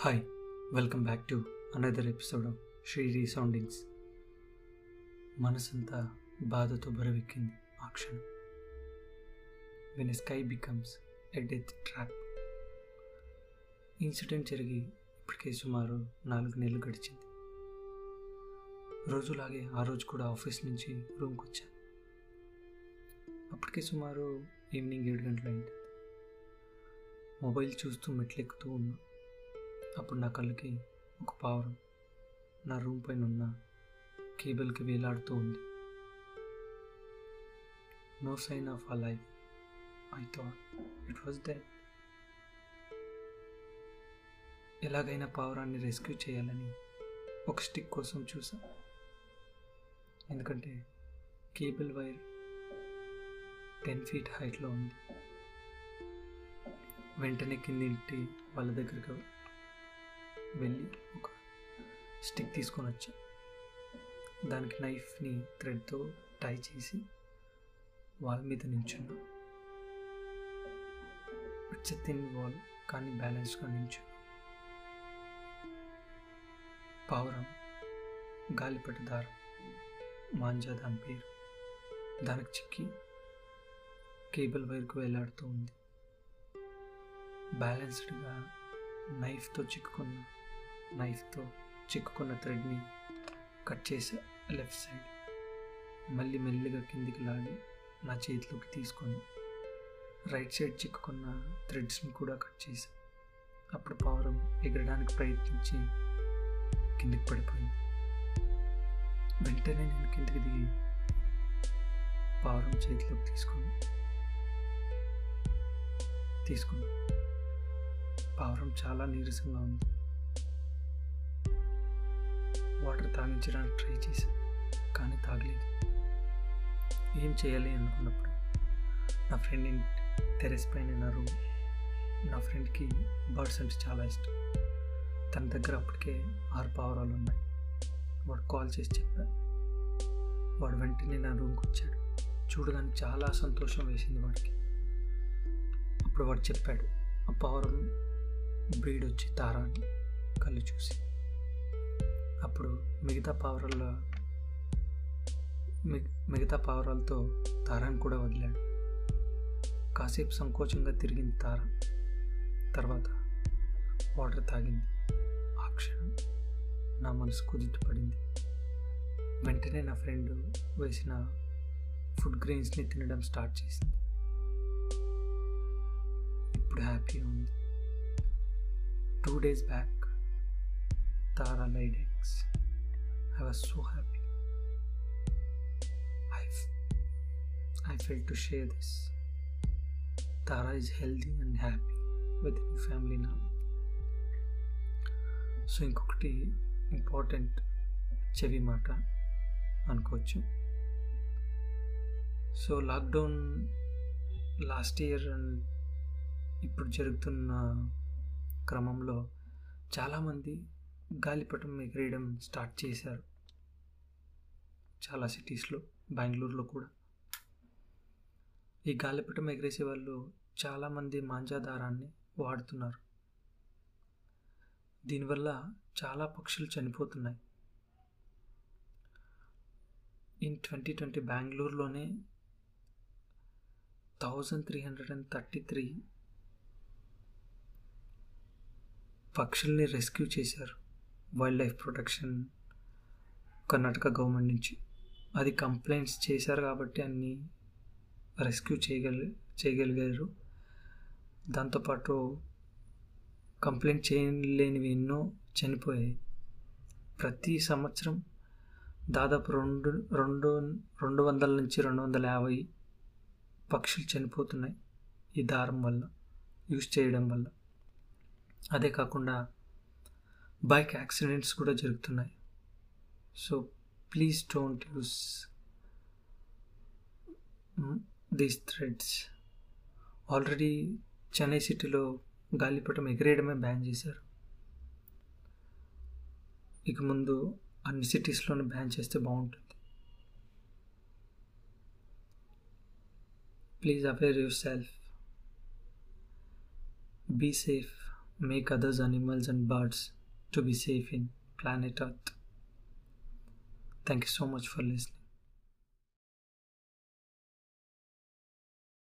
Hi welcome back to another episode of Sri resoundings మనసంతా బాధతో బరువెక్కింది ఆ క్షణం. When sky becomes a death trap incident జరిగి ఇప్పటికే సుమారు నాలుగు నెలలు గడిచింది. రోజులాగే ఆ రోజు కూడా ఆఫీస్ నుంచి రూమ్కి వచ్చాను. అప్పటికే సుమారు ఈవినింగ్ ఏడు గంటలైంది. మొబైల్ చూస్తూ మెట్లెక్కుతూ ఉన్నాను అప్పుడు నా కళ్ళకి ఒక పావురం. నా రూమ్ పైన ఉన్న కేబుల్కి వేలాడుతూ ఉంది. No sign of a life I thought it was dead ఎలాగైనా పావురాన్ని రెస్క్యూ చేయాలని ఒక స్టిక్ కోసం చూసా. ఎందుకంటే కేబుల్ వైర్ టెన్ ఫీట్ హైట్లో ఉంది. వెంటనే కిందింటి వాళ్ళ దగ్గరికి వెళ్ళి ఒక స్టిక్ తీసుకొని వచ్చా. దానికి నైఫ్ని థ్రెడ్తో టై చేసి వాల్ మీద నించున్నా. ఇట్స్ థిన్ వాల్ కానీ బ్యాలెన్స్గా నించు పావురం గాలిపట దారం మాంజా దాని పేరు. దానికి చిక్కి కేబుల్ వైర్కు వేలాడుతూ ఉంది. బ్యాలెన్స్డ్గా నైఫ్తో చిక్కుకున్న. నైఫ్తో చిక్కుకున్న థ్రెడ్ని కట్ చేసా లెఫ్ట్ సైడ్ మళ్ళీ మెల్లిగా కిందికి లాగి నా చేతిలోకి తీసుకొని రైట్ సైడ్ చిక్కుకున్న థ్రెడ్స్ని కూడా కట్ చేసా అప్పుడు పావురం ఎగరడానికి ప్రయత్నించి కిందికి పడిపోయింది. వెంటనే నేను కిందికి దిగి పావురం చేతిలోకి తీసుకొని తీసుకున్నాను. పావురం చాలా నీరసంగా ఉంది. వాటర్ తాగించడానికి ట్రై చేశాను కానీ తాగలేదు. ఏం చేయాలి అనుకున్నప్పుడు నా ఫ్రెండ్ టెరెస్ పైన నా రూమ్ నా ఫ్రెండ్కి బర్డ్స్ అంటే చాలా ఇష్టం. తన దగ్గర అప్పటికే ఆరు పావురాలు ఉన్నాయి. వాడు కాల్ చేసి చెప్పాడు వాడు వెంటనే నా రూమ్కి వచ్చాడు. చూడగానే చాలా సంతోషం వేసింది వాడికి. అప్పుడు వాడు చెప్పాడు ఆ పావురం బ్రీడ్ వచ్చి తారాన్ని కళ్ళు చూసి. అప్పుడు మిగతా పావురాల మిగతా పావురాలతో తారాన్ని కూడా వదిలాడు. కాసేపు సంకోచంగా తిరిగింది తార. తర్వాత వాటర్ తాగింది. ఆ క్షణం నా మనసు కుదుటపడింది పడింది వెంటనే నా ఫ్రెండ్ వేసిన ఫుడ్ గ్రెయిన్స్ని తినడం స్టార్ట్ చేసింది. ఇప్పుడు హ్యాపీగా ఉంది. Two days back Tara laid eggs I was so happy I I to to share this is healthy and and happy with new family now. So ఇంకొకటి ఇంపార్టెంట్ చెవి మాట అనుకోవచ్చు. So lockdown last year and ఇప్పుడు జరుగుతున్న క్రమంలో చాలామంది గాలిపటం ఎగరేయడం start చేశారు. చాలా సిటీస్లో బెంగళూరులో కూడా. ఈ గాలిపటం ఎగరేసే వాళ్ళు చాలామంది మాంజాదారాన్ని వాడుతున్నారు. దీనివల్ల చాలా పక్షులు చనిపోతున్నాయి. In twenty twenty బెంగళూరులోనే thousand three hundred and thirty three పక్షుల్ని రెస్క్యూ చేశారు. Wildlife protection Karnataka government నుంచి. అది కంప్లైంట్స్ చేశారు కాబట్టి అన్ని రెస్క్యూ చేయగలి చేయగలిగారు. దాంతోపాటు కంప్లైంట్ చేయలేనివి ఎన్నో చనిపోయాయి. ప్రతి సంవత్సరం దాదాపు రెండు రెండు రెండు వందల నుంచి రెండు వందల యాభై పక్షులు చనిపోతున్నాయి ఈ దారం వల్ల యూజ్ చేయడం వల్ల. అదే కాకుండా బైక్ యాక్సిడెంట్స్ కూడా జరుగుతున్నాయి. So please don't use these threads already Chennai సిటీలో గాలిపటం ఎగిరేయడమే బ్యాన్ చేశారు. ఇక ముందు అన్ని సిటీస్లోనే బ్యాన్ చేస్తే బాగుంటుంది. Please aware yourself be safe make others animals and birds to be safe in planet Earth. Thank you so much for listening.